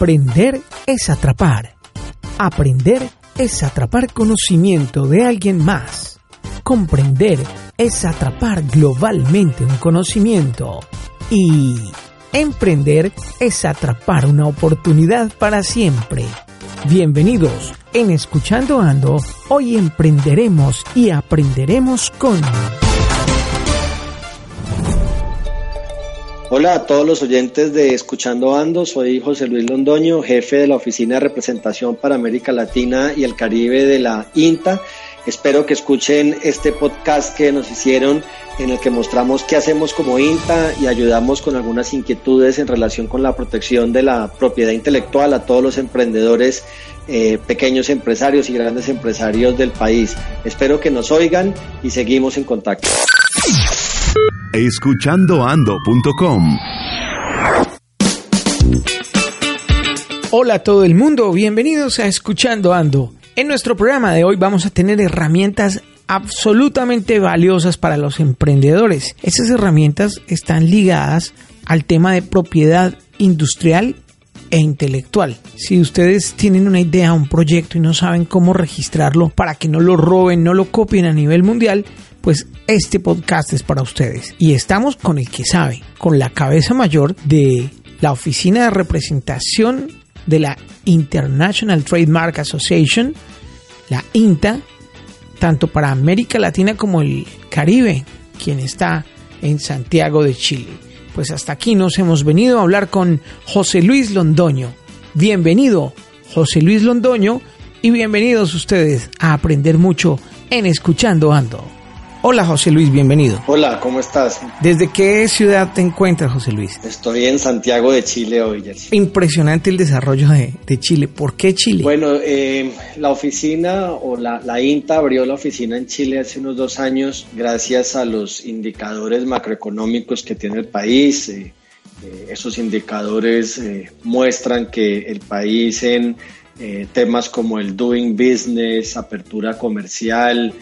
Aprender es atrapar. Aprender es atrapar conocimiento de alguien más. Comprender es atrapar globalmente un conocimiento. Y emprender es atrapar una oportunidad para siempre. Bienvenidos. En Escuchando Ando, hoy emprenderemos y aprenderemos con... Hola a todos los oyentes de Escuchando Ando, soy José Luis Londoño, jefe de la Oficina de Representación para América Latina y el Caribe de la INTA. Espero que escuchen este podcast que nos hicieron en el que mostramos qué hacemos como INTA y ayudamos con algunas inquietudes en relación con la protección de la propiedad intelectual a todos los emprendedores, eh, pequeños empresarios y grandes empresarios del país. Espero que nos oigan y seguimos en contacto escuchandoando.com. Hola a todo el mundo, bienvenidos a Escuchando Ando. En nuestro programa de hoy vamos a tener herramientas absolutamente valiosas para los emprendedores. Esas herramientas están ligadas al tema de propiedad industrial e intelectual. Si ustedes tienen una idea, un proyecto y no saben cómo registrarlo para que no lo roben, no lo copien a nivel mundial, pues este podcast es para ustedes. Y estamos con el que sabe, con la cabeza mayor de la oficina de representación de la International Trademark Association, la INTA, tanto para América Latina como el Caribe, quien está en Santiago de Chile. Pues hasta aquí nos hemos venido a hablar con José Luis Londoño. Bienvenido, José Luis Londoño, y bienvenidos ustedes a aprender mucho en Escuchando Ando. Hola José Luis, bienvenido. Hola, ¿cómo estás? ¿Desde qué ciudad te encuentras, José Luis? Estoy en Santiago de Chile hoy. Impresionante el desarrollo de, Chile. ¿Por qué Chile? Bueno, eh, la oficina o la, INTA abrió la oficina en Chile hace unos dos años gracias a los indicadores macroeconómicos que tiene el país. Eh, eh, esos indicadores muestran que el país en temas como el doing business, apertura comercial,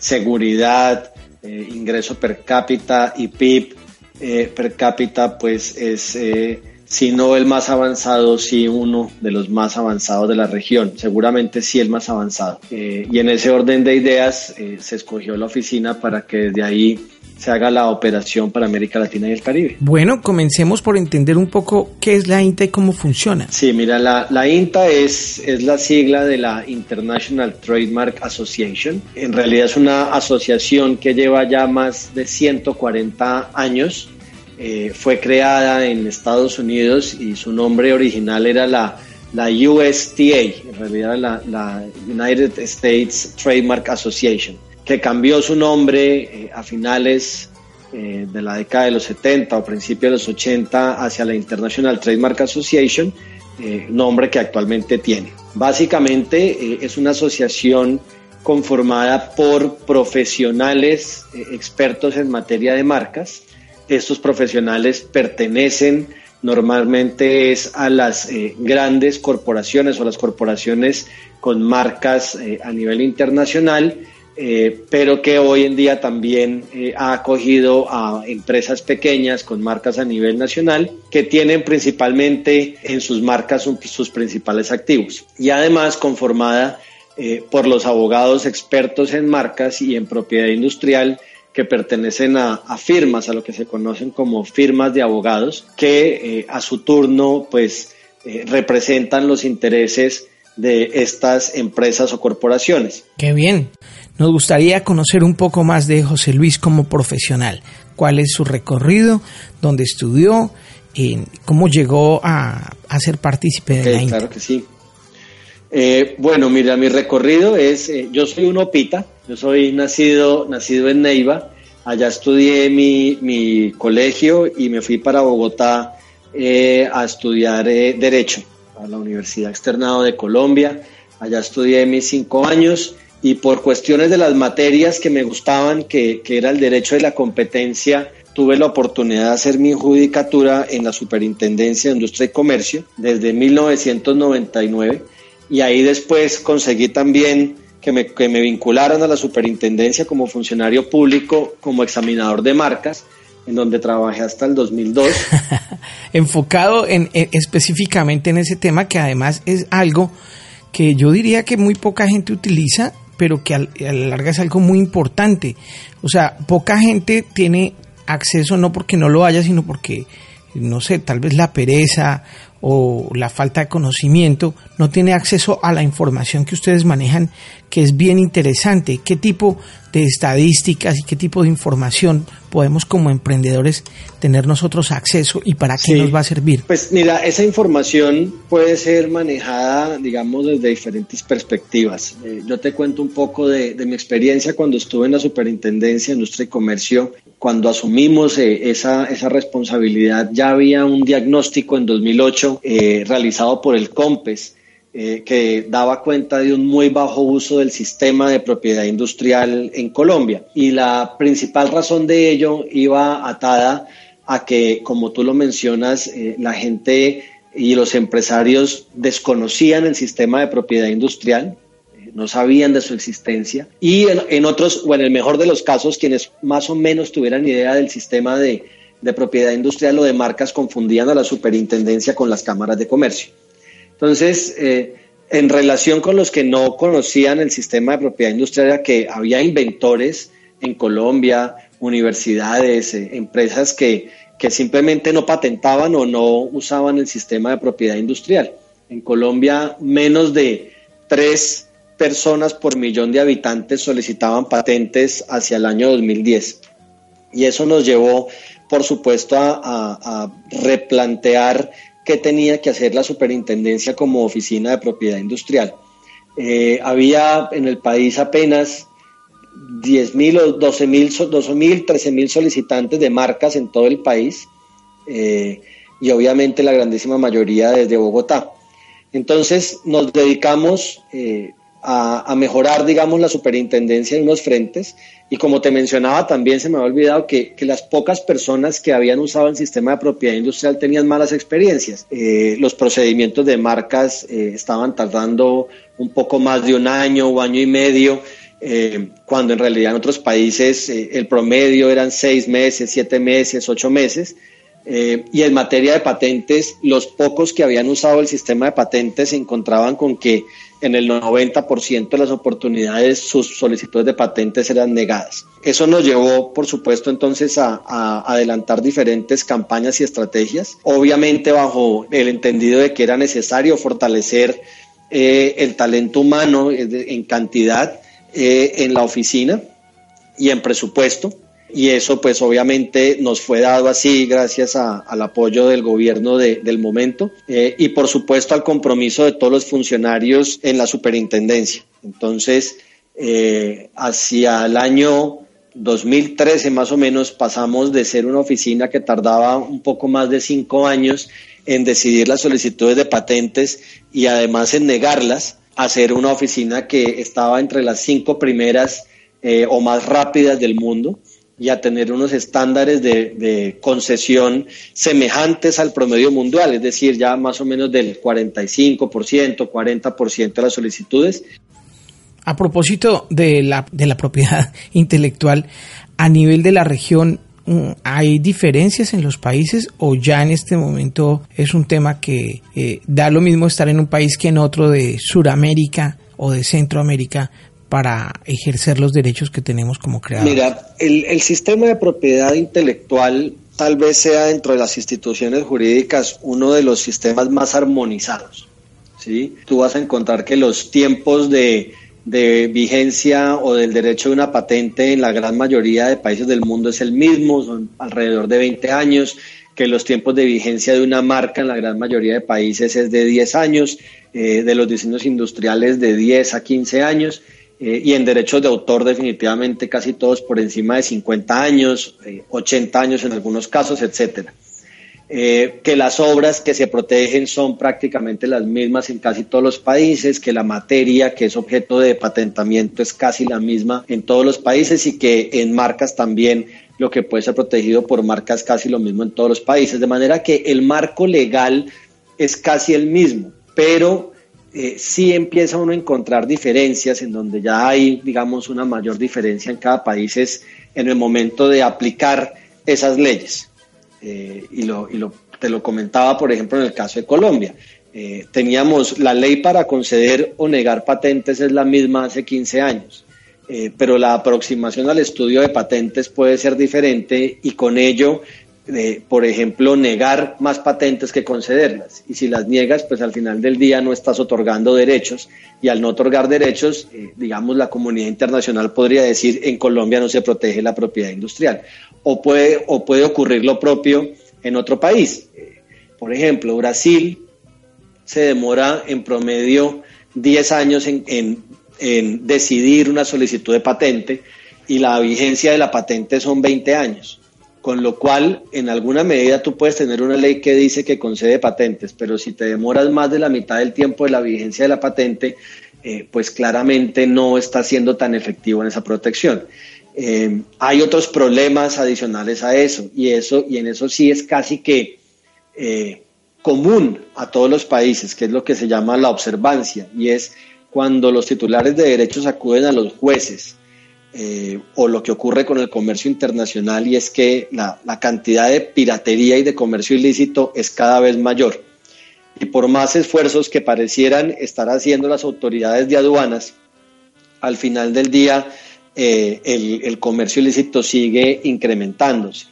seguridad, eh, ingreso per cápita y PIB eh, per cápita, pues es, eh, si no el más avanzado, sí uno de los más avanzados de la región, seguramente sí el más avanzado. y en ese orden de ideas se escogió la oficina para que desde ahí se haga la operación para América Latina y el Caribe. Bueno, comencemos por entender un poco qué es la INTA y cómo funciona. Sí, mira, la, la INTA es, es la sigla de la International Trademark Association. En realidad es una asociación que lleva ya más de 140 años. Eh, fue creada en Estados Unidos y su nombre original era la, la USTA, en realidad la, la United States Trademark Association que cambió su nombre eh, a finales eh, de la década de los 70 o principios de los 80 hacia la International Trademark Association, eh, nombre que actualmente tiene. Básicamente es una asociación conformada por profesionales expertos en materia de marcas. Estos profesionales pertenecen normalmente es a las grandes corporaciones o las corporaciones con marcas a nivel internacional eh, pero que hoy en día también eh, ha acogido a empresas pequeñas con marcas a nivel nacional que tienen principalmente en sus marcas sus principales activos. Y además conformada eh, por los abogados expertos en marcas y en propiedad industrial que pertenecen a, a, firmas, a lo que se conocen como firmas de abogados, que a su turno pues representan los intereses de estas empresas o corporaciones. Qué bien. Nos gustaría conocer un poco más de José Luis como profesional. ¿Cuál es su recorrido? ¿Dónde estudió? ¿Cómo llegó a, ser partícipe de la Claro que sí. Eh, bueno, mira, mi recorrido es, eh, yo soy un opita, yo soy nacido, nacido en Neiva, allá estudié mi, mi colegio y me fui para Bogotá eh, a estudiar Derecho a la Universidad Externado de Colombia, allá estudié mis cinco años y por cuestiones de las materias que me gustaban, que, que, era el derecho de la competencia, tuve la oportunidad de hacer mi judicatura en la Superintendencia de Industria y Comercio desde 1999 y ahí después conseguí también que me, que me vincularan a la superintendencia como funcionario público, como examinador de marcas en donde trabajé hasta el 2002. Enfocado en, específicamente en ese tema que además es algo que yo diría que muy poca gente utiliza, pero que a la larga es algo muy importante. O sea, poca gente tiene acceso no porque no lo haya, sino porque, no sé, tal vez la pereza o la falta de conocimiento no tiene acceso a la información que ustedes manejan, que es bien interesante. ¿Qué tipo de estadísticas y qué tipo de información podemos como emprendedores tener nosotros acceso y para qué nos va a servir? Pues mira, esa información puede ser manejada, digamos, desde diferentes perspectivas. Eh, yo te cuento un poco de, mi experiencia cuando estuve en la Superintendencia de Industria y Comercio. Cuando asumimos eh, esa, esa responsabilidad, ya había un diagnóstico en 2008 eh, realizado por el COMPES eh, que daba cuenta de un muy bajo uso del sistema de propiedad industrial en Colombia. Y la principal razón de ello iba atada a que, como tú lo mencionas, eh, la gente y los empresarios desconocían el sistema de propiedad industrial, eh, no sabían de su existencia y en, otros, o en el mejor de los casos, quienes más o menos tuvieran idea del sistema de, de propiedad industrial o de marcas confundían a la superintendencia con las cámaras de comercio. Entonces, eh, en relación con los que no conocían el sistema de propiedad industrial, que había inventores en Colombia, universidades, eh, empresas que, que simplemente no patentaban o no usaban el sistema de propiedad industrial. En Colombia, menos de tres personas por millón de habitantes solicitaban patentes hacia el año 2010. Y eso nos llevó, por supuesto, a replantear qué tenía que hacer la superintendencia como oficina de propiedad industrial. Eh, había en el país apenas 10.000 o 12.000, 12.000, 13.000 solicitantes de marcas en todo el país eh, y obviamente la grandísima mayoría desde Bogotá. Entonces nos dedicamos eh, a, mejorar, digamos, la superintendencia en unos frentes. Y como te mencionaba, también se me ha olvidado que, las pocas personas que habían usado el sistema de propiedad industrial tenían malas experiencias. Eh, los procedimientos de marcas eh, estaban tardando un poco más de un año o año y medio. Eh, cuando en realidad en otros países el promedio eran seis meses, siete meses, ocho meses. y en materia de patentes, los pocos que habían usado el sistema de patentes se encontraban con que en el 90% de las oportunidades sus solicitudes de patentes eran negadas. Eso nos llevó, por supuesto, entonces a, adelantar diferentes campañas y estrategias, obviamente bajo el entendido de que era necesario fortalecer eh, el talento humano en cantidad eh, en la oficina y en presupuesto y eso pues obviamente nos fue dado así gracias al apoyo del gobierno del momento eh, y por supuesto al compromiso de todos los funcionarios en la superintendencia. Entonces, eh, hacia el año 2013 más o menos pasamos de ser una oficina que tardaba un poco más de cinco años en decidir las solicitudes de patentes y además en negarlas a ser una oficina que estaba entre las cinco primeras eh, o más rápidas del mundo y a tener unos estándares de, concesión semejantes al promedio mundial, es decir, ya más o menos del 45%, 40% de las solicitudes. A propósito de la, de la propiedad intelectual, a nivel de la región, mm, ¿hay diferencias en los países o ya en este momento es un tema que eh, da lo mismo estar en un país que en otro de Sudamérica o de Centroamérica para ejercer los derechos que tenemos como creadores? Mira, el, sistema de propiedad intelectual tal vez sea dentro de las instituciones jurídicas uno de los sistemas más armonizados. ¿sí? Tú vas a encontrar que los tiempos de, de vigencia o del derecho de una patente en la gran mayoría de países del mundo es el mismo, son alrededor de 20 años, que los tiempos de vigencia de una marca en la gran mayoría de países es de 10 años, eh, de los diseños industriales de 10 a 15 años eh, y en derechos de autor definitivamente casi todos por encima de 50 años, 80 eh, años en algunos casos, etcétera. Eh, que las obras que se protegen son prácticamente las mismas en casi todos los países, que la materia que es objeto de patentamiento es casi la misma en todos los países y que en marcas también lo que puede ser protegido por marcas casi lo mismo en todos los países. De manera que el marco legal es casi el mismo, pero eh, sí empieza uno a encontrar diferencias en donde ya hay, digamos, una mayor diferencia en cada país es en el momento de aplicar esas leyes. y, lo, y lo, te lo comentaba, por ejemplo, en el caso de Colombia. teníamos la ley para conceder o negar patentes es la misma hace 15 años. pero la aproximación al estudio de patentes puede ser diferente y con ello por ejemplo, negar más patentes que concederlas. Y si las niegas, pues al final del día no estás otorgando derechos. Y al no otorgar derechos, eh, digamos, la comunidad internacional podría decir, en Colombia no se protege la propiedad industrial. O puede, o puede ocurrir lo propio en otro país. Eh, por ejemplo, Brasil se demora en promedio 10 años en, en decidir una solicitud de patente y la vigencia de la patente son 20 años con lo cual en alguna medida tú puedes tener una ley que dice que concede patentes, pero si te demoras más de la mitad del tiempo de la vigencia de la patente, eh, pues claramente no está siendo tan efectivo en esa protección. Eh, hay otros problemas adicionales a eso y eso y en eso sí es casi que eh, común a todos los países, que es lo que se llama la observancia y es cuando los titulares de derechos acuden a los jueces eh, o lo que ocurre con el comercio internacional y es que la, cantidad de piratería y de comercio ilícito es cada vez mayor. Y por más esfuerzos que parecieran estar haciendo las autoridades de aduanas, al final del día eh, el, comercio ilícito sigue incrementándose.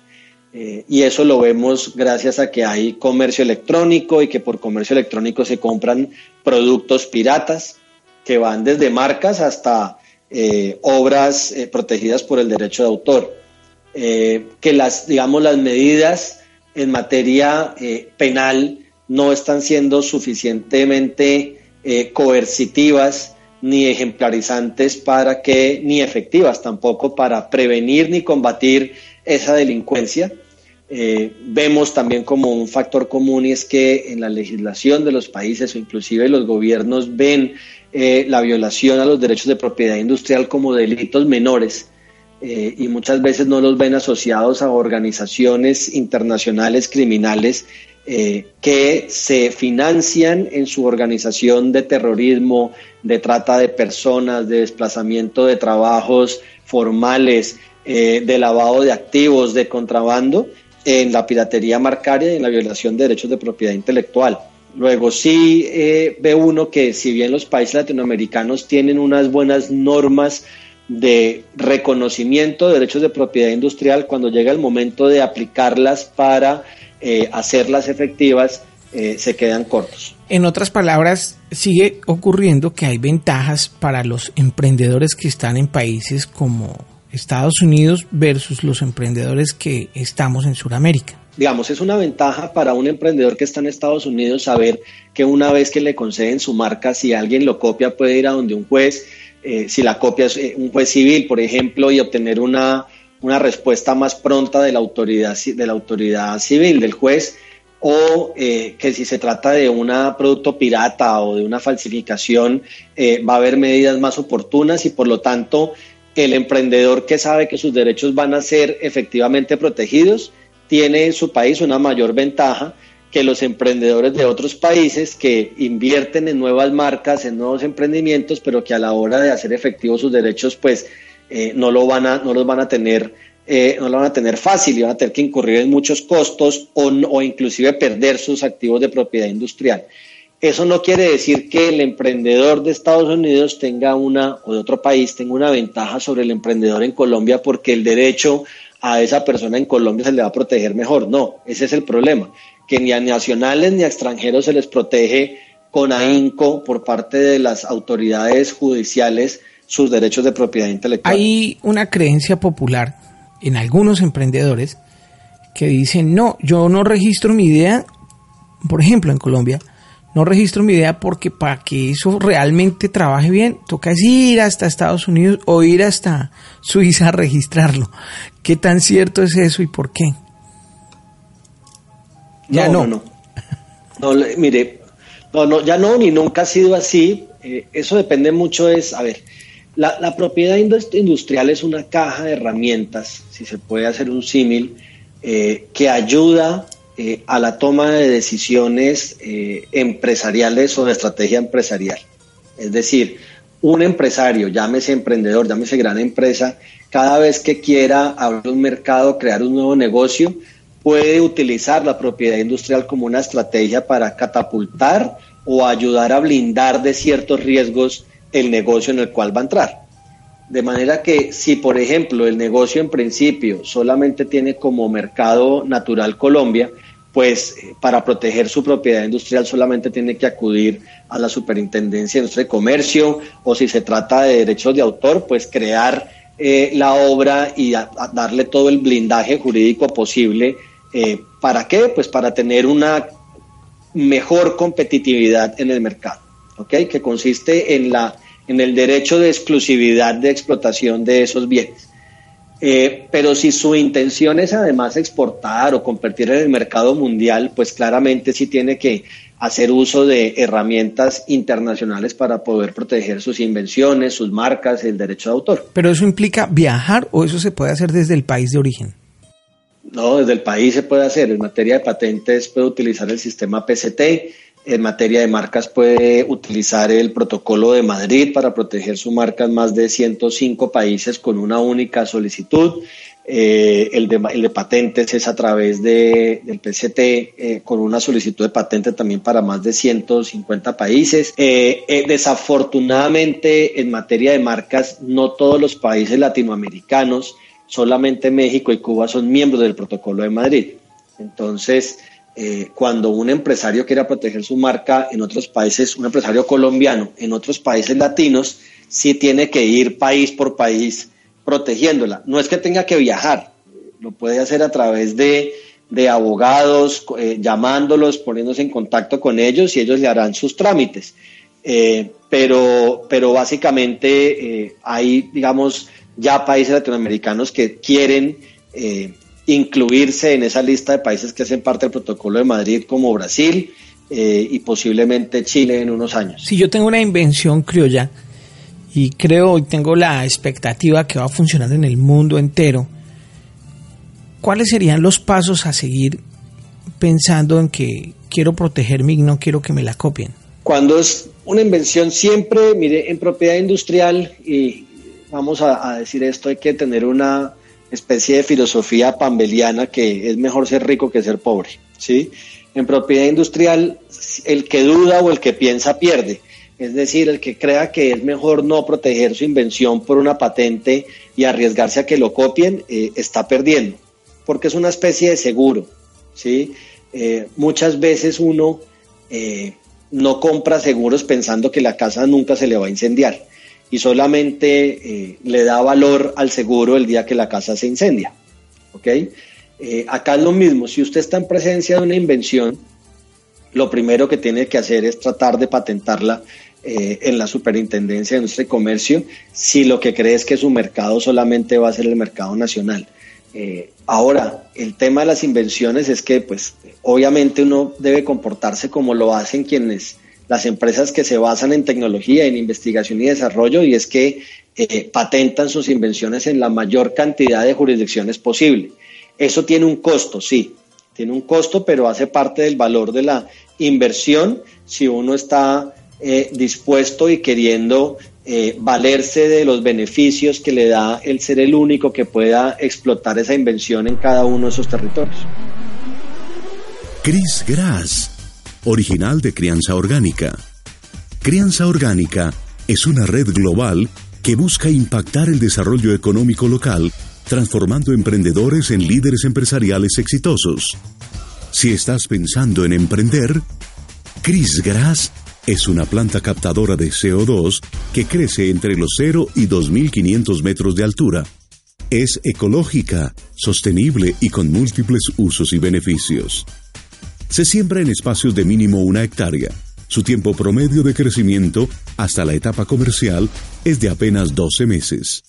Eh, y eso lo vemos gracias a que hay comercio electrónico y que por comercio electrónico se compran productos piratas que van desde marcas hasta eh, obras eh, protegidas por el derecho de autor, eh, que las, digamos, las medidas en materia penal no están siendo suficientemente coercitivas ni ejemplarizantes para que, ni efectivas tampoco para prevenir ni combatir esa delincuencia. vemos también como un factor común y es que en la legislación de los países o inclusive los gobiernos ven eh, la violación a los derechos de propiedad industrial como delitos menores eh, y muchas veces no los ven asociados a organizaciones internacionales criminales eh, que se financian en su organización de terrorismo, de trata de personas, de desplazamiento de trabajos formales, de lavado de activos, de contrabando, en la piratería marcaria y en la violación de derechos de propiedad intelectual. Luego sí eh, ve uno que si bien los países latinoamericanos tienen unas buenas normas de reconocimiento de derechos de propiedad industrial, cuando llega el momento de aplicarlas para eh, hacerlas efectivas, eh, se quedan cortos. En otras palabras, sigue ocurriendo que hay ventajas para los emprendedores que están en países como Estados Unidos versus los emprendedores que estamos en Sudamérica digamos, es una ventaja para un emprendedor que está en Estados Unidos saber que una vez que le conceden su marca, si alguien lo copia, puede ir a donde un juez, eh, si la copia es eh, un juez civil, por ejemplo, y obtener una, una respuesta más pronta de la autoridad, de la autoridad civil, del juez, o eh, que si se trata de un producto pirata o de una falsificación, va a haber medidas más oportunas y por lo tanto el emprendedor que sabe que sus derechos van a ser efectivamente protegidos, tiene en su país una mayor ventaja que los emprendedores de otros países que invierten en nuevas marcas, en nuevos emprendimientos, pero que a la hora de hacer efectivos sus derechos, pues eh, no lo van a, no los van a tener, eh, no lo van a tener fácil y van a tener que incurrir en muchos costos o, o inclusive perder sus activos de propiedad industrial. Eso no quiere decir que el emprendedor de Estados Unidos tenga una, o de otro país, tenga una ventaja sobre el emprendedor en Colombia porque el derecho a esa persona en Colombia se le va a proteger mejor. No, ese es el problema, que ni a nacionales ni a extranjeros se les protege con ahínco por parte de las autoridades judiciales sus derechos de propiedad intelectual. Hay una creencia popular en algunos emprendedores que dicen, no, yo no registro mi idea, por ejemplo, en Colombia, no registro mi idea porque para que eso realmente trabaje bien, toca ir hasta Estados Unidos o ir hasta Suiza a registrarlo. ¿Qué tan cierto es eso y por qué? Ya no. No, no. mire, no, no, ya no, ni nunca ha sido así. Eh, eso depende mucho, es, a ver, la, propiedad industrial es una caja de herramientas, si se puede hacer un símil, eh, que ayuda eh, a la toma de decisiones empresariales o de estrategia empresarial. Es decir, un empresario, llámese emprendedor, llámese gran empresa, cada vez que quiera abrir un mercado, crear un nuevo negocio, puede utilizar la propiedad industrial como una estrategia para catapultar o ayudar a blindar de ciertos riesgos el negocio en el cual va a entrar. De manera que si, por ejemplo, el negocio en principio solamente tiene como mercado natural Colombia, pues eh, para proteger su propiedad industrial solamente tiene que acudir a la Superintendencia de Comercio o si se trata de derechos de autor, pues crear eh, la obra y darle todo el blindaje jurídico posible. Eh, ¿Para qué? Pues para tener una mejor competitividad en el mercado, ¿ok? Que consiste en, la, en el derecho de exclusividad de explotación de esos bienes. Eh, pero si su intención es además exportar o competir en el mercado mundial, pues claramente sí tiene que hacer uso de herramientas internacionales para poder proteger sus invenciones, sus marcas, el derecho de autor. ¿Pero eso implica viajar o eso se puede hacer desde el país de origen? No, desde el país se puede hacer. En materia de patentes puede utilizar el sistema PCT en materia de marcas puede utilizar el protocolo de Madrid para proteger su marca en más de 105 países con una única solicitud. Eh, el, de, patentes es a través de, del PCT eh, con una solicitud de patente también para más de 150 países. Eh, desafortunadamente, en materia de marcas, no todos los países latinoamericanos, solamente México y Cuba son miembros del protocolo de Madrid. Entonces, eh, cuando un empresario quiera proteger su marca en otros países, un empresario colombiano en otros países latinos, sí tiene que ir país por país protegiéndola. No es que tenga que viajar, lo puede hacer a través de, abogados, eh, llamándolos, poniéndose en contacto con ellos y ellos le harán sus trámites. Eh, pero, pero básicamente hay, digamos, ya países latinoamericanos que quieren incluirse en esa lista de países que hacen parte del protocolo de Madrid como Brasil eh, y posiblemente Chile en unos años. Si yo tengo una invención criolla y creo y tengo la expectativa que va a funcionar en el mundo entero, ¿cuáles serían los pasos a seguir pensando en que quiero protegerme y no quiero que me la copien? Cuando es una invención siempre, mire, en propiedad industrial, y vamos a decir esto, hay que tener una especie de filosofía pambeliana que es mejor ser rico que ser pobre, ¿sí? En propiedad industrial, el que duda o el que piensa pierde. Es decir, el que crea que es mejor no proteger su invención por una patente y arriesgarse a que lo copien, eh, está perdiendo, porque es una especie de seguro, ¿sí? Eh, muchas veces uno eh, no compra seguros pensando que la casa nunca se le va a incendiar y solamente eh, le da valor al seguro el día que la casa se incendia. ¿ok? Eh, acá es lo mismo, si usted está en presencia de una invención, lo primero que tiene que hacer es tratar de patentarla eh, en la Superintendencia de Industria y Comercio si lo que cree es que su mercado solamente va a ser el mercado nacional. ahora, el tema de las invenciones es que, pues, obviamente uno debe comportarse como lo hacen quienes las empresas que se basan en tecnología, en investigación y desarrollo, y es que eh, patentan sus invenciones en la mayor cantidad de jurisdicciones posible. Eso tiene un costo, sí, tiene un costo, pero hace parte del valor de la inversión si uno está eh, dispuesto y queriendo eh, valerse de los beneficios que le da el ser el único que pueda explotar esa invención en cada uno de esos territorios. Chris Grass original de Crianza Orgánica. Crianza Orgánica es una red global que busca impactar el desarrollo económico local, transformando emprendedores en líderes empresariales exitosos. Si estás pensando en emprender, Chris Grass es una planta captadora de CO2 que crece entre los 0 y 2.500 metros de altura. Es ecológica, sostenible y con múltiples usos y beneficios. Se siembra en espacios de mínimo una hectárea. Su tiempo promedio de crecimiento hasta la etapa comercial es de apenas 12 meses.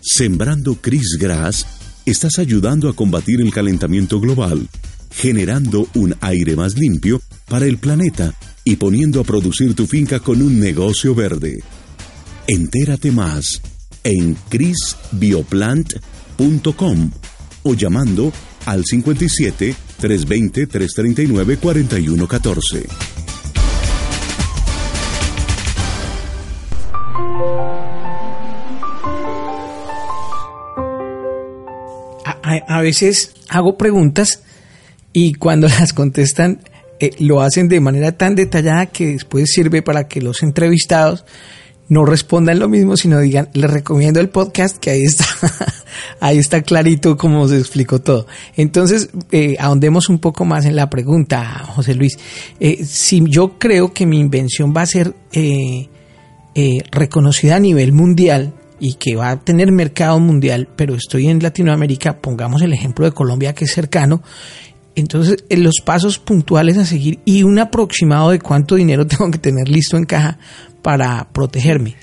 Sembrando Chris Grass, estás ayudando a combatir el calentamiento global, generando un aire más limpio para el planeta y poniendo a producir tu finca con un negocio verde. Entérate más en chrisbioplant.com o llamando al 57 320-339-4114. A, a, veces hago preguntas y cuando las contestan eh, lo hacen de manera tan detallada que después sirve para que los entrevistados no respondan lo mismo, sino digan, les recomiendo el podcast que ahí está, ahí está clarito cómo se explicó todo. Entonces, eh, ahondemos un poco más en la pregunta, José Luis. Eh, si yo creo que mi invención va a ser eh, eh, reconocida a nivel mundial y que va a tener mercado mundial, pero estoy en Latinoamérica, pongamos el ejemplo de Colombia que es cercano, entonces, en los pasos puntuales a seguir y un aproximado de cuánto dinero tengo que tener listo en caja para protegerme?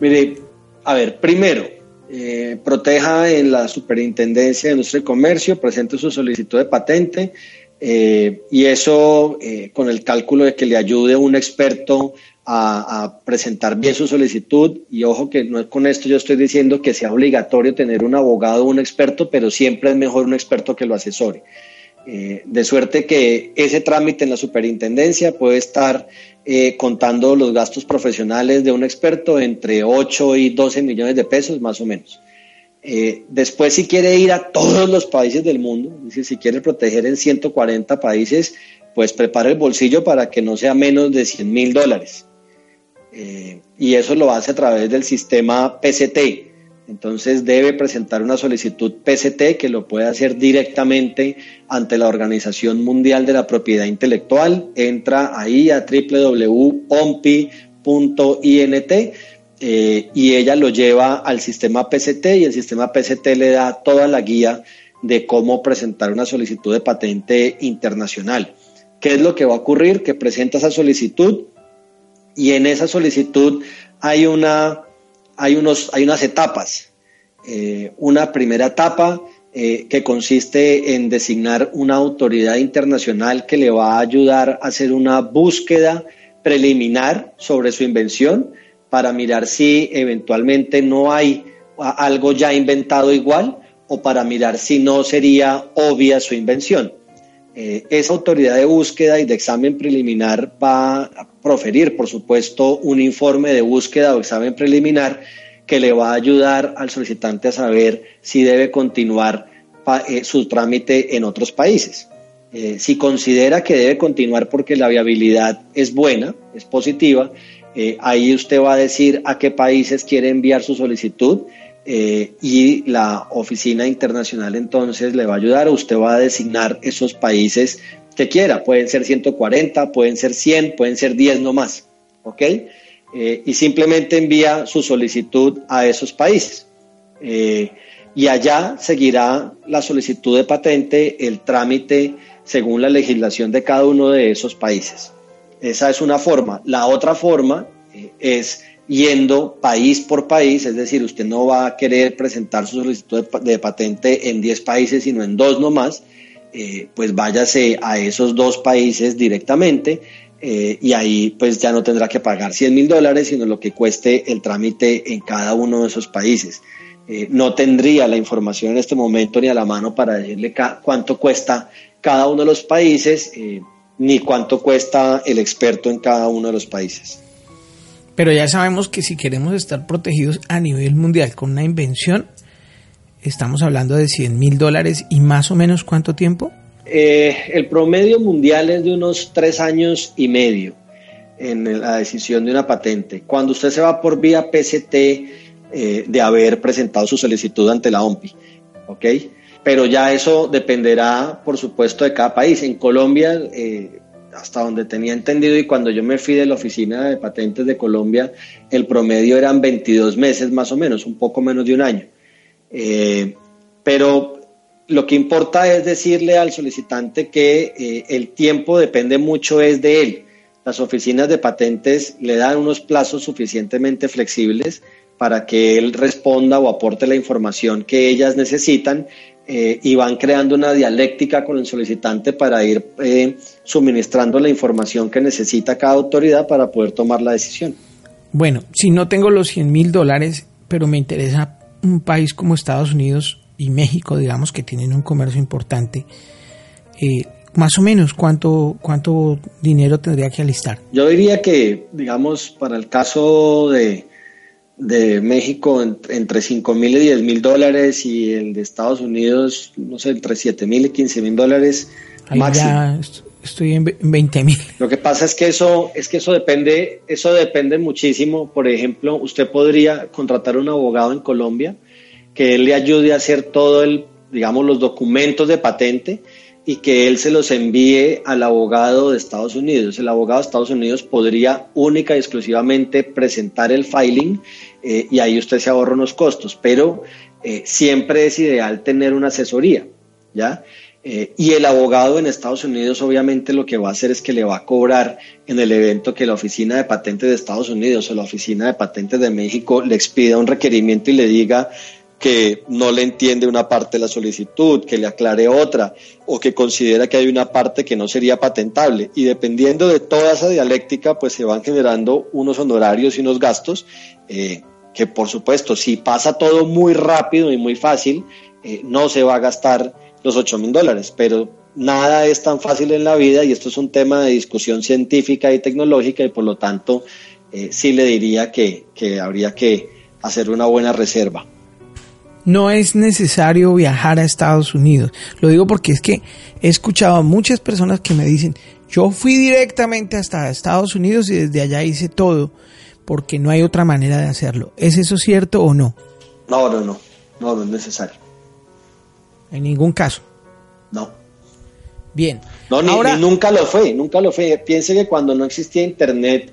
Mire, a ver, primero, eh, proteja en la Superintendencia de Industria y Comercio, presente su solicitud de patente eh, y eso eh, con el cálculo de que le ayude un experto a, a, presentar bien su solicitud y ojo que no es con esto yo estoy diciendo que sea obligatorio tener un abogado o un experto, pero siempre es mejor un experto que lo asesore. Eh, de suerte que ese trámite en la superintendencia puede estar eh, contando los gastos profesionales de un experto entre 8 y 12 millones de pesos más o menos. Eh, después, si quiere ir a todos los países del mundo, es decir, si quiere proteger en 140 países, pues prepare el bolsillo para que no sea menos de 100 mil dólares. y eso lo hace a través del sistema PCT, entonces debe presentar una solicitud PCT que lo puede hacer directamente ante la Organización Mundial de la Propiedad Intelectual. Entra ahí a www.ompi.int eh, y ella lo lleva al sistema PCT y el sistema PCT le da toda la guía de cómo presentar una solicitud de patente internacional. ¿Qué es lo que va a ocurrir? Que presenta esa solicitud y en esa solicitud hay una hay, unos, hay unas etapas. Eh, una primera etapa eh, que consiste en designar una autoridad internacional que le va a ayudar a hacer una búsqueda preliminar sobre su invención para mirar si eventualmente no hay algo ya inventado igual o para mirar si no sería obvia su invención. Eh, esa autoridad de búsqueda y de examen preliminar va a proferir, por supuesto, un informe de búsqueda o examen preliminar que le va a ayudar al solicitante a saber si debe continuar eh, su trámite en otros países. Eh, si considera que debe continuar porque la viabilidad es buena, es positiva, ahí usted va a decir a qué países quiere enviar su solicitud eh, y la oficina internacional entonces le va a ayudar, usted va a designar esos países que quiera, pueden ser 140, pueden ser 100, pueden ser 10 no más, ¿ok? Eh, y simplemente envía su solicitud a esos países. Eh, y allá seguirá la solicitud de patente, el trámite según la legislación de cada uno de esos países. Esa es una forma. La otra forma es yendo país por país, es decir, usted no va a querer presentar su solicitud de, patente en 10 países, sino en dos nomás, eh, pues váyase a esos dos países directamente eh, y ahí pues ya no tendrá que pagar 100 mil dólares, sino lo que cueste el trámite en cada uno de esos países. Eh, no tendría la información en este momento ni a la mano para decirle cuánto cuesta cada uno de los países, ni cuánto cuesta el experto en cada uno de los países. Pero ya sabemos que si queremos estar protegidos a nivel mundial con una invención, estamos hablando de 100 mil dólares y más o menos cuánto tiempo. Eh, el promedio mundial es de unos tres años y medio en la decisión de una patente. Cuando usted se va por vía PCT eh, de haber presentado su solicitud ante la OMPI, ¿ok? Pero ya eso dependerá, por supuesto, de cada país. En Colombia, eh, hasta donde tenía entendido y cuando yo me fui de la oficina de patentes de Colombia, el promedio eran 22 meses más o menos, un poco menos de un año. Eh, pero lo que importa es decirle al solicitante que eh, el tiempo depende mucho es de él. Las oficinas de patentes le dan unos plazos suficientemente flexibles para que él responda o aporte la información que ellas necesitan eh, y van creando una dialéctica con el solicitante para ir eh, suministrando la información que necesita cada autoridad para poder tomar la decisión. Bueno, si no tengo los 100 mil dólares, pero me interesa un país como Estados Unidos y México, digamos, que tienen un comercio importante, eh, más o menos cuánto, cuánto dinero tendría que alistar. Yo diría que, digamos, para el caso de, de México entre 5 mil y 10 mil dólares y el de Estados Unidos, no sé, entre 7 mil y 15 mil dólares máximo. estoy en 20 mil. Lo que pasa es que eso, es que eso depende, eso depende muchísimo. Por ejemplo, usted podría contratar un abogado en Colombia que él le ayude a hacer todo el, digamos, los documentos de patente y que él se los envíe al abogado de Estados Unidos. El abogado de Estados Unidos podría única y exclusivamente presentar el filing eh, y ahí usted se ahorra unos costos, pero eh, siempre es ideal tener una asesoría, ¿ya? Eh, y el abogado en Estados Unidos obviamente lo que va a hacer es que le va a cobrar en el evento que la oficina de patentes de Estados Unidos o la oficina de patentes de México le expida un requerimiento y le diga que no le entiende una parte de la solicitud, que le aclare otra, o que considera que hay una parte que no sería patentable. Y dependiendo de toda esa dialéctica, pues se van generando unos honorarios y unos gastos, eh, que por supuesto, si pasa todo muy rápido y muy fácil, eh, no se va a gastar los 8 mil dólares, pero nada es tan fácil en la vida y esto es un tema de discusión científica y tecnológica y por lo tanto eh, sí le diría que, que habría que hacer una buena reserva no es necesario viajar a Estados Unidos. Lo digo porque es que he escuchado a muchas personas que me dicen, yo fui directamente hasta Estados Unidos y desde allá hice todo, porque no hay otra manera de hacerlo. ¿Es eso cierto o no? No, no, no, no, no es necesario. En ningún caso. No. Bien. No, ni, nunca lo fue, nunca lo fue. Piense que cuando no existía Internet,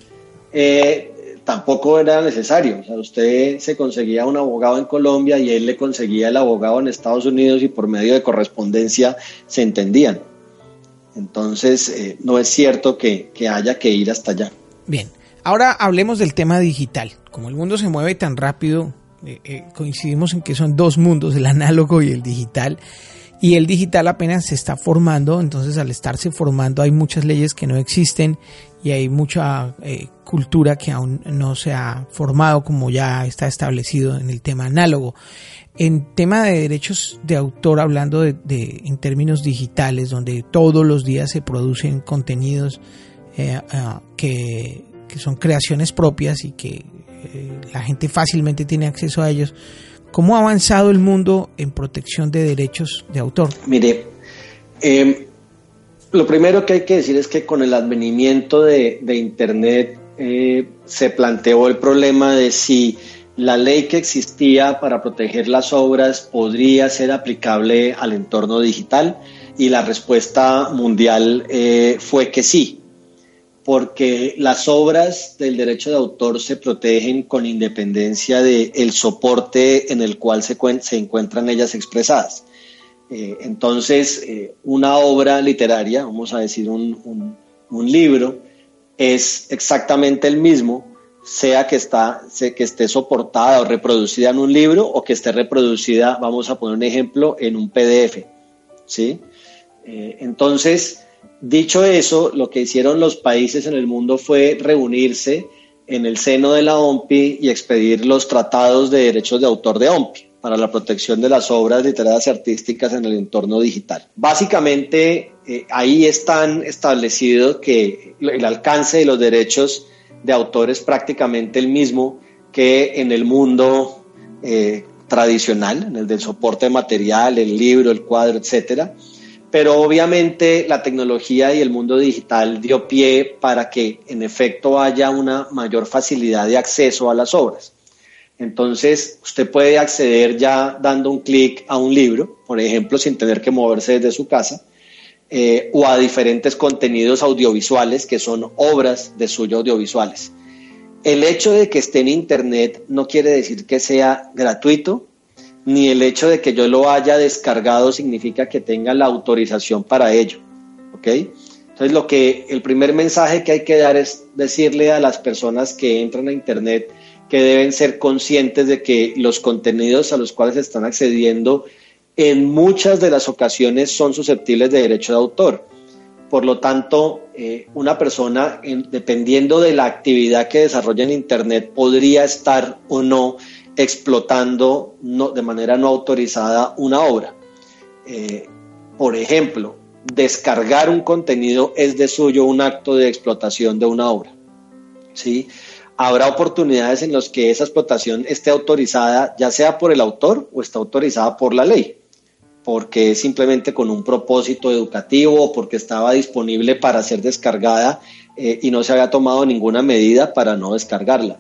eh, tampoco era necesario. O sea, usted se conseguía un abogado en Colombia y él le conseguía el abogado en Estados Unidos y por medio de correspondencia se entendían. Entonces, eh, no es cierto que, haya que ir hasta allá. Bien, ahora hablemos del tema digital. Como el mundo se mueve tan rápido, eh, eh, coincidimos en que son dos mundos, el análogo y el digital. Y el digital apenas se está formando, entonces al estarse formando hay muchas leyes que no existen y hay mucha cultura que aún no se ha formado como ya está establecido en el tema análogo. En tema de derechos de autor, hablando de, en términos digitales, donde todos los días se producen contenidos eh, ah, que, son creaciones propias y que eh, la gente fácilmente tiene acceso a ellos, ¿cómo ha avanzado el mundo en protección de derechos de autor? Mire, em, lo primero que hay que decir es que con el advenimiento de, Internet eh, se planteó el problema de si la ley que existía para proteger las obras podría ser aplicable al entorno digital y la respuesta mundial eh, fue que sí, porque las obras del derecho de autor se protegen con independencia del soporte en el cual se, se encuentran ellas expresadas. Eh, entonces, una obra literaria, vamos a decir un, un libro, es exactamente el mismo, sea que, está, que esté soportada o reproducida en un libro o que esté reproducida, vamos a poner un ejemplo, en un PDF. ¿sí? Eh, entonces, dicho eso, lo que hicieron los países en el mundo fue reunirse en el seno de la OMPI y expedir los tratados de derechos de autor de OMPI para la protección de las obras literarias y artísticas en el entorno digital. Básicamente, eh, ahí están establecidos que el alcance de los derechos de autor es prácticamente el mismo que en el mundo eh, tradicional, en el del soporte material, el libro, el cuadro, etcétera. Pero obviamente la tecnología y el mundo digital dio pie para que en efecto haya una mayor facilidad de acceso a las obras. Entonces, usted puede acceder ya dando un clic a un libro, por ejemplo, sin tener que moverse desde su casa, eh, o a diferentes contenidos audiovisuales que son obras de suyo audiovisuales. El hecho de que esté en Internet no quiere decir que sea gratuito, ni el hecho de que yo lo haya descargado significa que tenga la autorización para ello. ¿Ok? Entonces, lo que el primer mensaje que hay que dar es decirle a las personas que entran a Internet, que deben ser conscientes de que los contenidos a los cuales están accediendo en muchas de las ocasiones son susceptibles de derecho de autor. Por lo tanto, eh, una persona, dependiendo de la actividad que desarrolla en Internet, podría estar o no explotando de manera no autorizada una obra. Eh, por ejemplo, descargar un contenido es de suyo un acto de explotación de una obra. ¿sí? Habrá oportunidades en las que esa explotación esté autorizada ya sea por el autor o está autorizada por la ley, porque es simplemente con un propósito educativo o porque estaba disponible para ser descargada eh, y no se había tomado ninguna medida para no descargarla.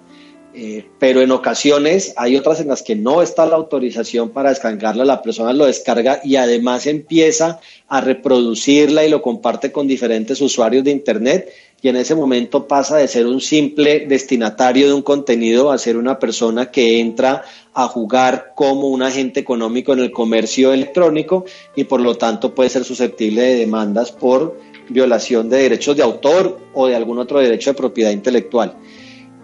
Eh, pero en ocasiones hay otras en las que no está la autorización para descargarla, la persona lo descarga y además empieza a reproducirla y lo comparte con diferentes usuarios de Internet y en ese momento pasa de ser un simple destinatario de un contenido a ser una persona que entra a jugar como un agente económico en el comercio electrónico y por lo tanto puede ser susceptible de demandas por violación de derechos de autor o de algún otro derecho de propiedad intelectual.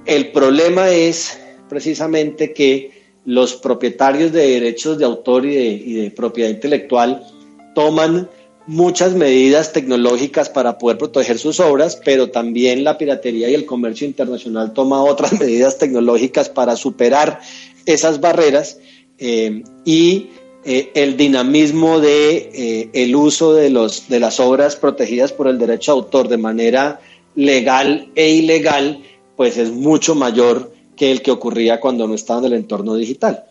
El problema es precisamente que los propietarios de derechos de autor y de, propiedad intelectual toman muchas medidas tecnológicas para poder proteger sus obras, pero también la piratería y el comercio internacional toma otras medidas tecnológicas para superar esas barreras eh, y eh, el dinamismo de eh, el uso de los de las obras protegidas por el derecho de autor de manera legal e ilegal pues es mucho mayor que el que ocurría cuando no estaba en el entorno digital.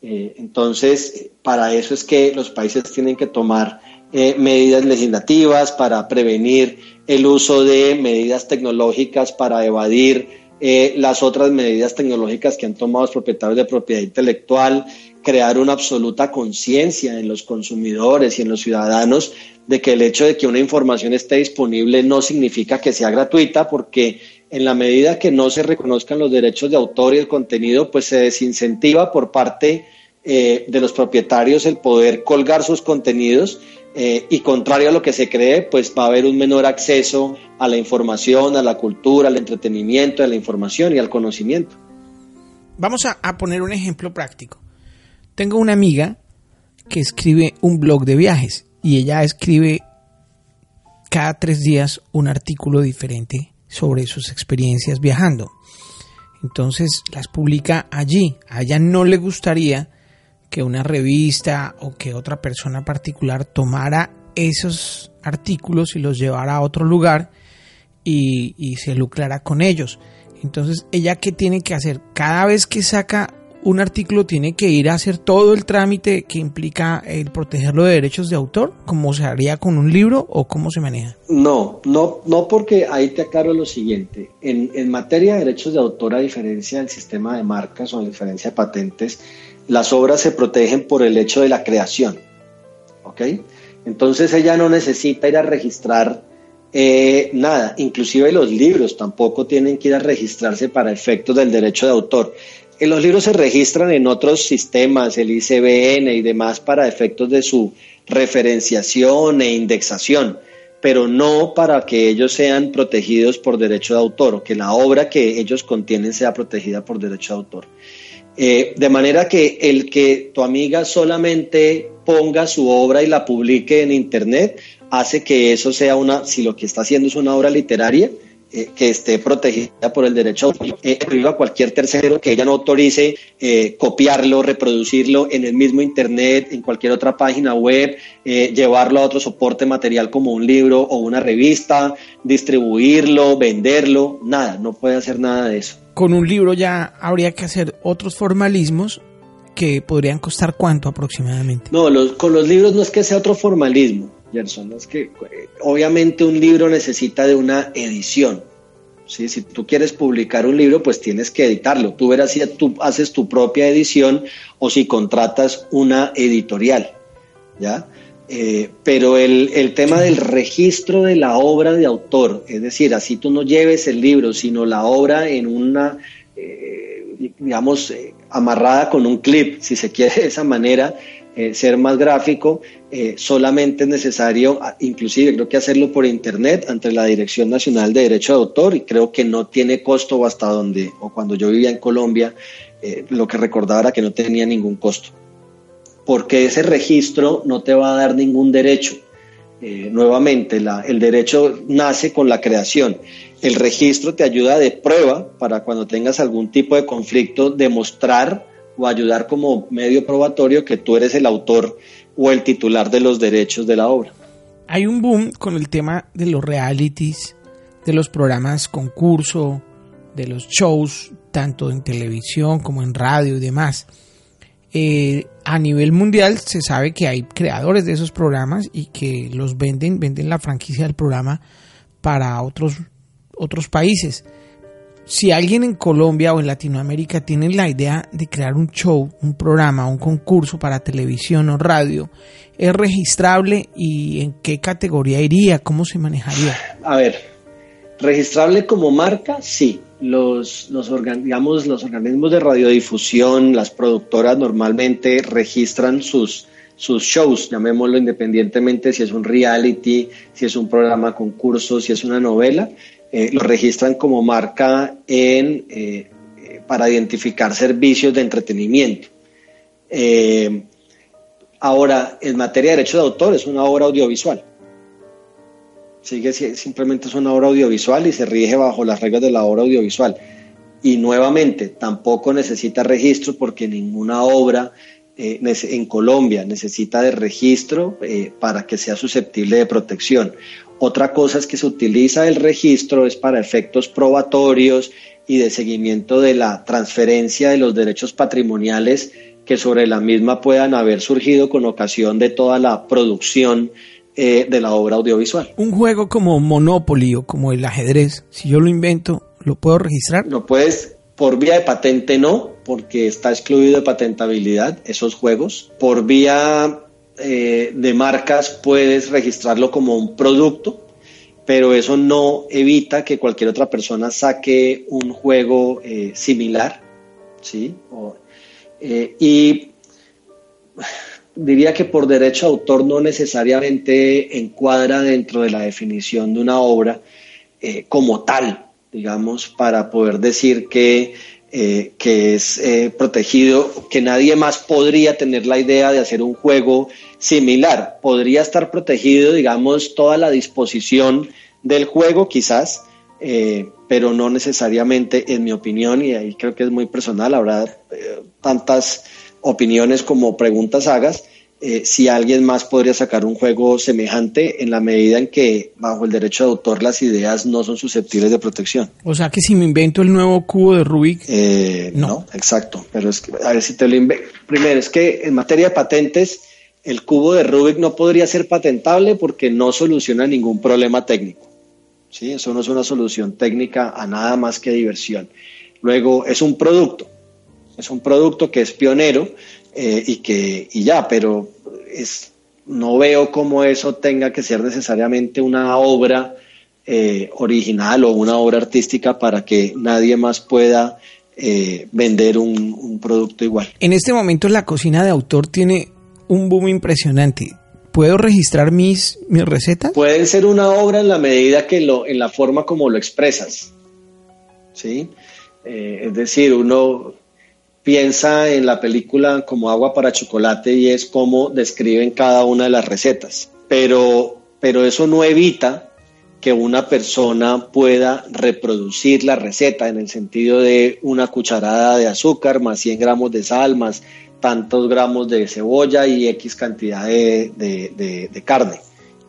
Eh, entonces, para eso es que los países tienen que tomar eh, medidas legislativas para prevenir el uso de medidas tecnológicas para evadir eh, las otras medidas tecnológicas que han tomado los propietarios de propiedad intelectual, crear una absoluta conciencia en los consumidores y en los ciudadanos de que el hecho de que una información esté disponible no significa que sea gratuita, porque en la medida que no se reconozcan los derechos de autor y el contenido, pues se desincentiva por parte eh, de los propietarios el poder colgar sus contenidos eh, y contrario a lo que se cree, pues va a haber un menor acceso a la información, a la cultura, al entretenimiento, a la información y al conocimiento. Vamos a, a poner un ejemplo práctico. Tengo una amiga que escribe un blog de viajes y ella escribe cada tres días un artículo diferente sobre sus experiencias viajando. Entonces las publica allí. A ella no le gustaría que una revista o que otra persona particular tomara esos artículos y los llevara a otro lugar y, y se lucrara con ellos. Entonces, ella qué tiene que hacer? Cada vez que saca un artículo tiene que ir a hacer todo el trámite que implica el protegerlo de derechos de autor, como se haría con un libro o cómo se maneja? No, no, no porque ahí te aclaro lo siguiente. En, materia de derechos de autor, a diferencia del sistema de marcas o a diferencia de patentes, las obras se protegen por el hecho de la creación. ¿Ok? Entonces ella no necesita ir a registrar eh, nada, inclusive los libros tampoco tienen que ir a registrarse para efectos del derecho de autor los libros se registran en otros sistemas, el ICBN y demás, para efectos de su referenciación e indexación, pero no para que ellos sean protegidos por derecho de autor o que la obra que ellos contienen sea protegida por derecho de autor. Eh, de manera que el que tu amiga solamente ponga su obra y la publique en Internet hace que eso sea una, si lo que está haciendo es una obra literaria, eh, que esté protegida por el derecho eh, a cualquier tercero que ella no autorice eh, copiarlo, reproducirlo en el mismo internet, en cualquier otra página web, eh, llevarlo a otro soporte material como un libro o una revista, distribuirlo, venderlo, nada, no puede hacer nada de eso. Con un libro ya habría que hacer otros formalismos que podrían costar cuánto aproximadamente. No, con los libros no es que sea otro formalismo es que eh, obviamente un libro necesita de una edición. ¿sí? Si tú quieres publicar un libro, pues tienes que editarlo. Tú verás si tú haces tu propia edición o si contratas una editorial. ¿ya? Eh, pero el, el, tema del registro de la obra de autor, es decir, así tú no lleves el libro, sino la obra en una, eh, digamos, amarrada con un clip, si se quiere de esa manera, eh, ser más gráfico, eh, solamente es necesario, inclusive creo que hacerlo por internet ante la Dirección Nacional de Derecho de Autor y creo que no tiene costo hasta donde, o cuando yo vivía en Colombia, eh, lo que recordaba era que no tenía ningún costo. Porque ese registro no te va a dar ningún derecho. nuevamente, el derecho nace con la creación. El registro te ayuda de prueba para cuando tengas algún tipo de conflicto demostrar o ayudar como medio probatorio que tú eres el autor o el titular de los derechos de la obra. Hay un boom con el tema de los realities, de los programas concurso de los shows, tanto en televisión como en radio y demás. Eh, a nivel mundial se sabe que hay creadores de esos programas y que los venden, venden la franquicia del programa para otros, otros países. Si alguien en Colombia o en Latinoamérica tiene la idea de crear un show, un programa, un concurso para televisión o radio, ¿es registrable y en qué categoría iría? ¿Cómo se manejaría? A ver, registrable como marca, sí los, los, digamos, los organismos de radiodifusión, las productoras normalmente registran sus, sus shows, llamémoslo independientemente si es un reality, si es un programa concurso, si es una novela, eh, lo registran como marca en, eh, para identificar servicios de entretenimiento. Eh, ahora, en materia de derecho de autor, es una obra audiovisual sigue simplemente es una obra audiovisual y se rige bajo las reglas de la obra audiovisual. Y nuevamente, tampoco necesita registro porque ninguna obra en Colombia necesita de registro para que sea susceptible de protección. Otra cosa es que se utiliza el registro es para efectos probatorios y de seguimiento de la transferencia de los derechos patrimoniales que sobre la misma puedan haber surgido con ocasión de toda la producción eh, de la obra audiovisual. Un juego como Monopoly o como el ajedrez, si yo lo invento, ¿lo puedo registrar? Lo puedes, por vía de patente no, porque está excluido de patentabilidad esos juegos. Por vía eh, de marcas puedes registrarlo como un producto, pero eso no evita que cualquier otra persona saque un juego eh, similar, ¿sí? y diría que por derecho a autor no necesariamente encuadra dentro de la definición de una obra eh, como tal, digamos, para poder decir que, eh, que es eh, protegido, que nadie más podría tener la idea de hacer un juego similar. Podría estar protegido, digamos, toda la disposición del juego, quizás, pero no necesariamente, en mi opinión, y ahí creo que es muy personal, habrá tantas opiniones como preguntas hagas, eh, si alguien más podría sacar un juego semejante en la medida en que bajo el derecho de autor las ideas no son susceptibles de protección. O sea que si me invento el nuevo cubo de Rubik. Eh, no. exacto. Pero es que, a ver si te lo invento. Primero, es que en materia de patentes, el cubo de Rubik no podría ser patentable porque no soluciona ningún problema técnico. ¿sí? Eso no es una solución técnica a nada más que diversión. Luego, es un producto es un producto que es pionero eh, y que y ya, pero es, no veo cómo eso tenga que ser necesariamente una obra eh, original o una obra artística para que nadie más pueda eh, vender un, un, producto igual. En este momento la cocina de autor tiene un boom impresionante. ¿Puedo registrar mis, mis recetas? Pueden ser una obra en la medida que lo, en la forma como lo expresas. ¿sí? es decir, uno piensa en la película como agua para chocolate y es como describen cada una de las recetas. Pero, pero eso no evita que una persona pueda reproducir la receta en el sentido de una cucharada de azúcar más 100 gramos de sal más tantos gramos de cebolla y X cantidad de, carne.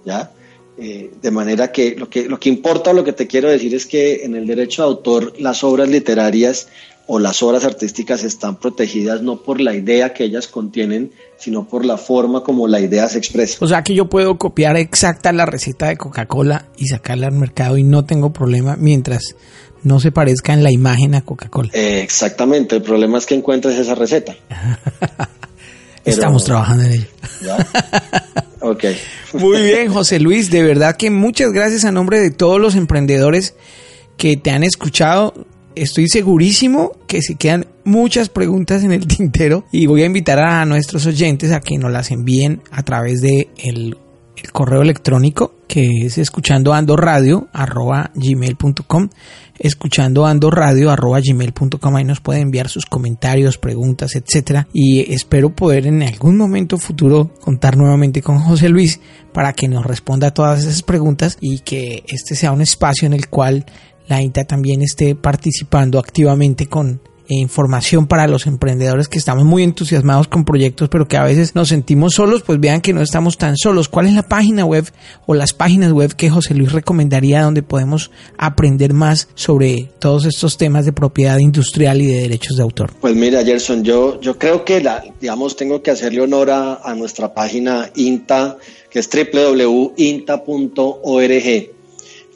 ¿ya? Eh, de manera que lo, que lo que importa, lo que te quiero decir es que en el derecho de autor las obras literarias o las obras artísticas están protegidas no por la idea que ellas contienen, sino por la forma como la idea se expresa. O sea que yo puedo copiar exacta la receta de Coca-Cola y sacarla al mercado y no tengo problema mientras no se parezca en la imagen a Coca-Cola. Eh, exactamente, el problema es que encuentres esa receta. Estamos trabajando en ello. ok. Muy bien, José Luis, de verdad que muchas gracias a nombre de todos los emprendedores que te han escuchado estoy segurísimo que se quedan muchas preguntas en el tintero y voy a invitar a nuestros oyentes a que nos las envíen a través de el, correo electrónico que es escuchando ando arroba escuchando ando radio ahí nos pueden enviar sus comentarios preguntas etcétera. Y espero poder en algún momento futuro contar nuevamente con José Luis para que nos responda a todas esas preguntas y que este sea un espacio en el cual la INTA también esté participando activamente con eh, información para los emprendedores que estamos muy entusiasmados con proyectos, pero que a veces nos sentimos solos, pues vean que no estamos tan solos. ¿Cuál es la página web o las páginas web que José Luis recomendaría donde podemos aprender más sobre todos estos temas de propiedad industrial y de derechos de autor? Pues mira, Gerson, yo, yo creo que la, digamos, tengo que hacerle honor a, nuestra página INTA, que es www.inta.org.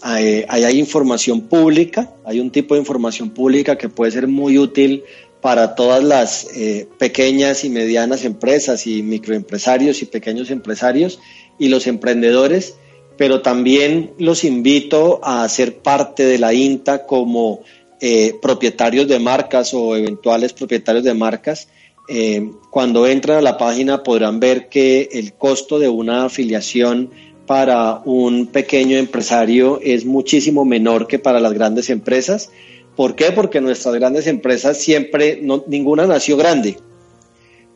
Ahí hay información pública, hay un tipo de información pública que puede ser muy útil para todas las eh, pequeñas y medianas empresas y microempresarios y pequeños empresarios y los emprendedores, pero también los invito a ser parte de la INTA como eh, propietarios de marcas o eventuales propietarios de marcas. Eh, cuando entran a la página podrán ver que el costo de una afiliación para un pequeño empresario es muchísimo menor que para las grandes empresas ¿Por qué? Porque nuestras grandes empresas siempre, ninguna nació grande.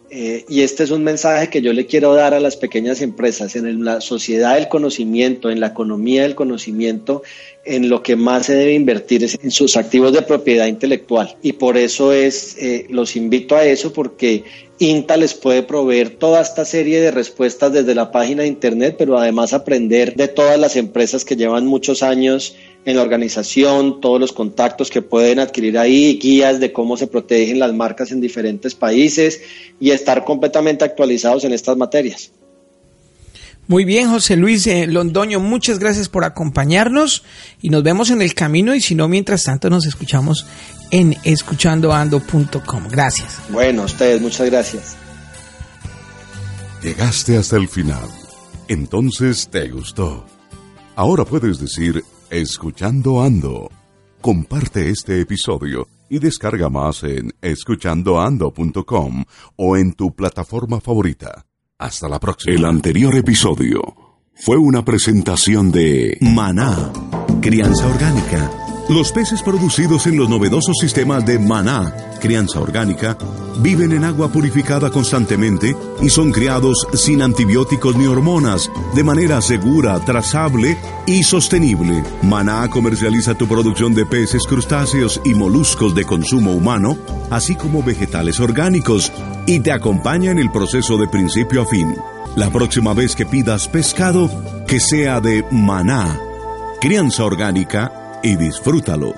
Eh, y este es un mensaje que yo le quiero dar a las pequeñas empresas. En la sociedad del conocimiento, en la economía del conocimiento, en lo que más se debe invertir es en sus activos de propiedad intelectual. Y por eso es, eh, los invito a eso porque INTA les puede proveer toda esta serie de respuestas desde la página de Internet, pero además aprender de todas las empresas que llevan muchos años en la organización, todos los contactos que pueden adquirir ahí, guías de cómo se protegen las marcas en diferentes países y estar completamente actualizados en estas materias. Muy bien, José Luis eh, Londoño, muchas gracias por acompañarnos y nos vemos en el camino y si no, mientras tanto nos escuchamos en escuchandoando.com. Gracias. Bueno, ustedes, muchas gracias. Llegaste hasta el final. Entonces te gustó. Ahora puedes decir Escuchando Ando. Comparte este episodio y descarga más en escuchandoando.com o en tu plataforma favorita. Hasta la próxima. El anterior episodio fue una presentación de Maná, crianza orgánica los peces producidos en los novedosos sistemas de maná, crianza orgánica, viven en agua purificada constantemente y son criados sin antibióticos ni hormonas, de manera segura, trazable y sostenible. Maná comercializa tu producción de peces, crustáceos y moluscos de consumo humano, así como vegetales orgánicos, y te acompaña en el proceso de principio a fin. La próxima vez que pidas pescado, que sea de maná, crianza orgánica, y disfrútalo.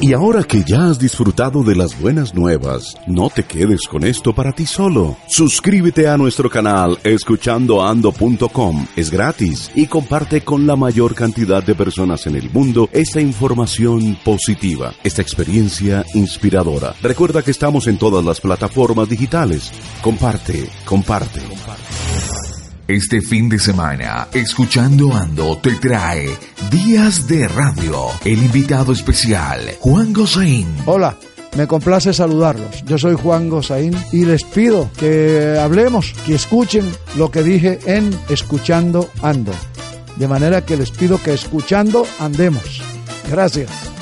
Y ahora que ya has disfrutado de las buenas nuevas, no te quedes con esto para ti solo. Suscríbete a nuestro canal escuchandoando.com. Es gratis y comparte con la mayor cantidad de personas en el mundo esta información positiva, esta experiencia inspiradora. Recuerda que estamos en todas las plataformas digitales. Comparte, comparte, comparte. Este fin de semana, Escuchando Ando te trae Días de Radio. El invitado especial, Juan Gosaín. Hola. Me complace saludarlos. Yo soy Juan Gosaín y les pido que hablemos, que escuchen lo que dije en Escuchando Ando. De manera que les pido que escuchando andemos. Gracias.